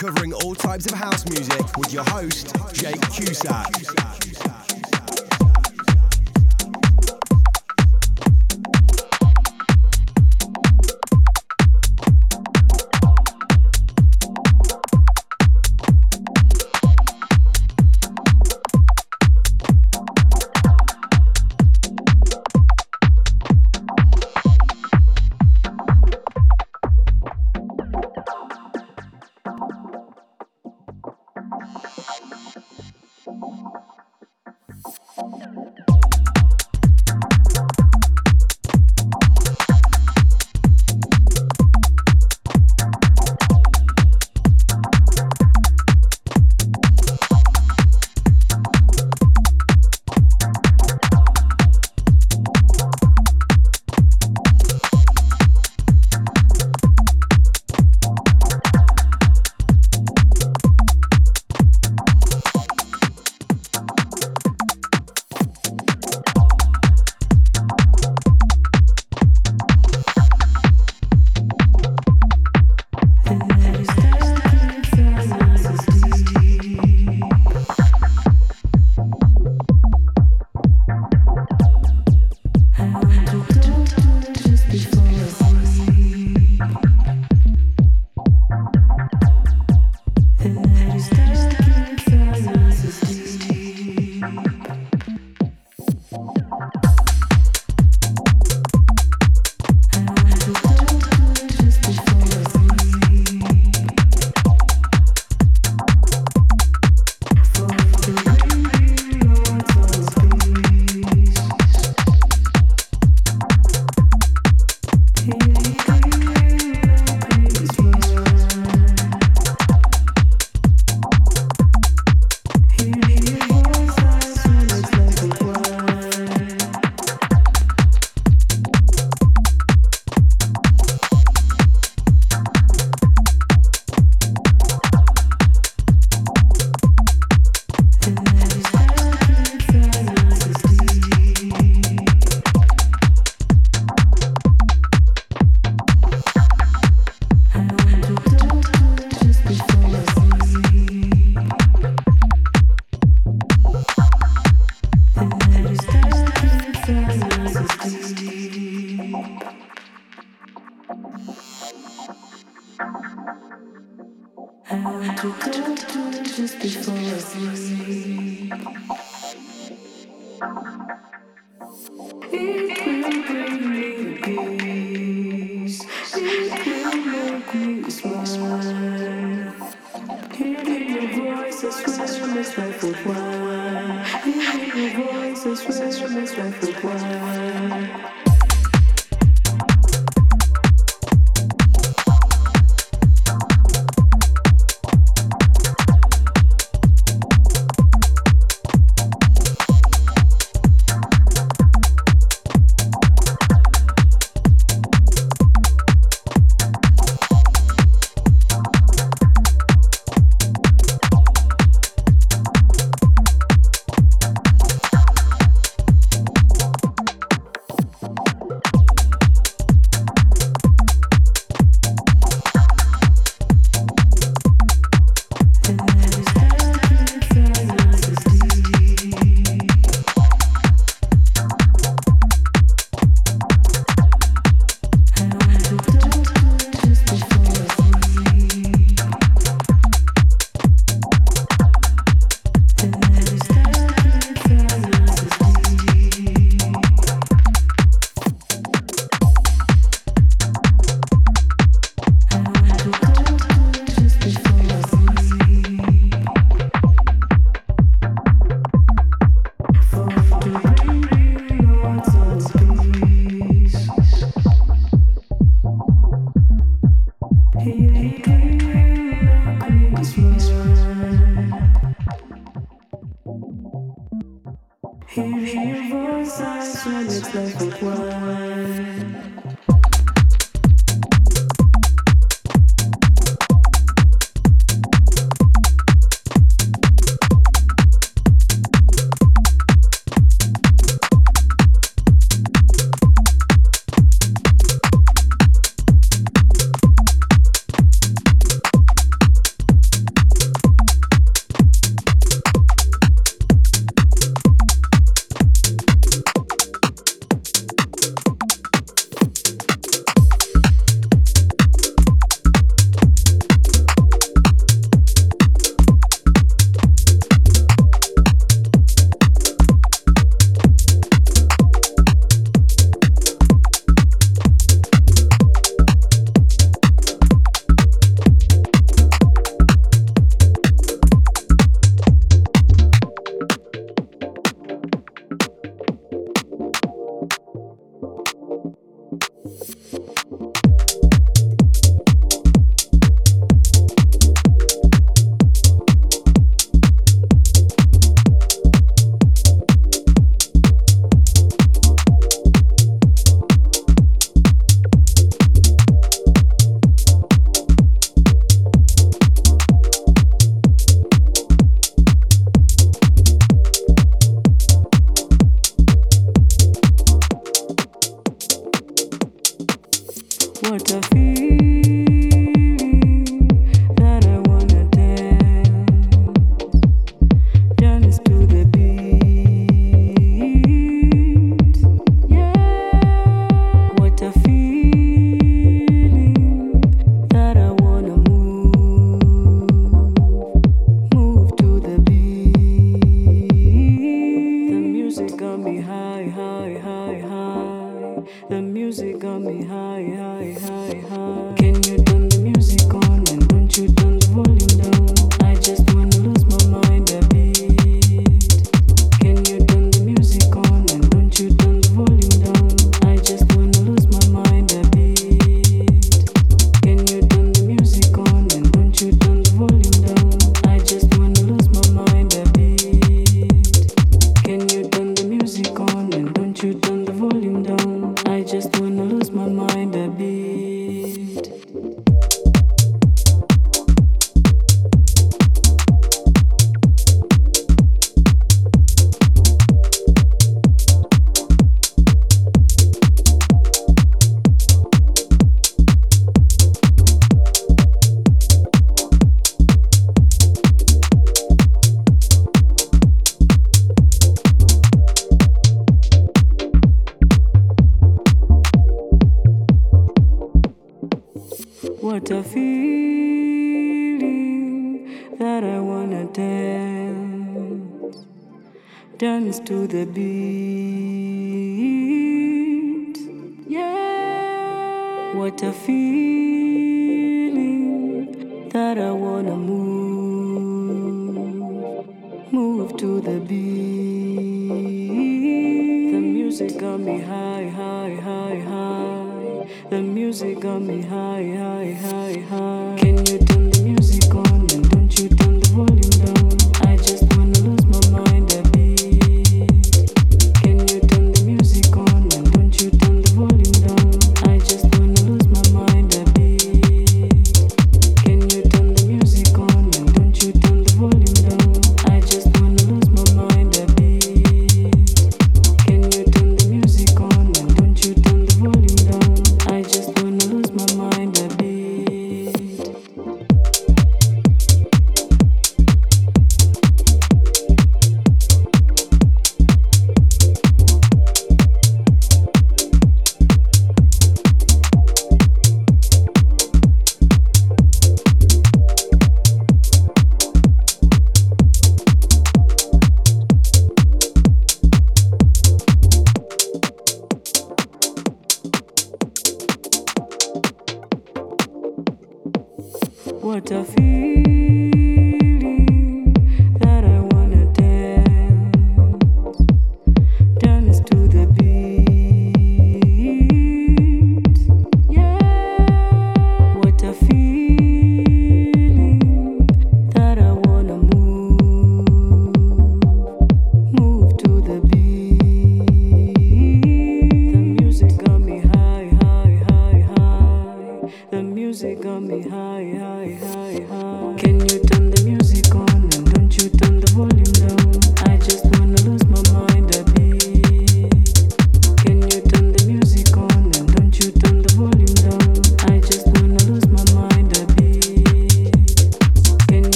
covering all types of house music with your host, Jake Cusack.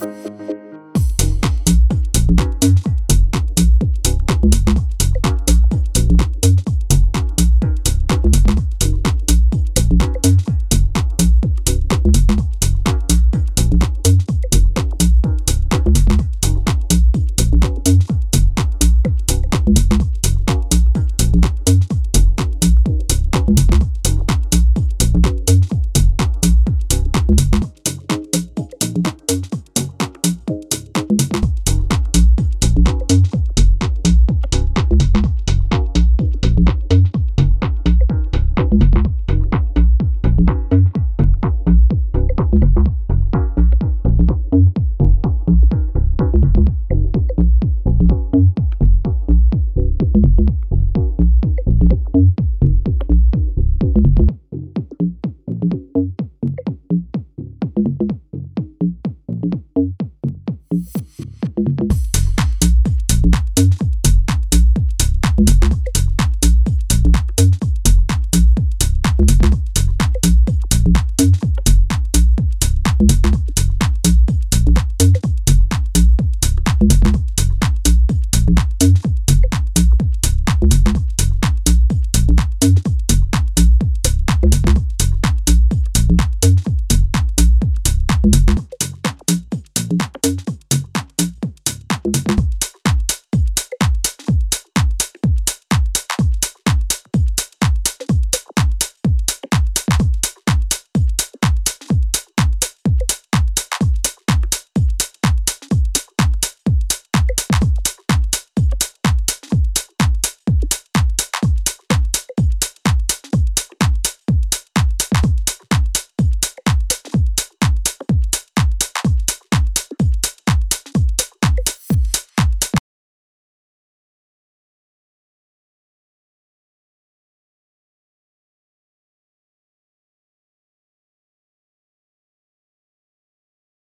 Thank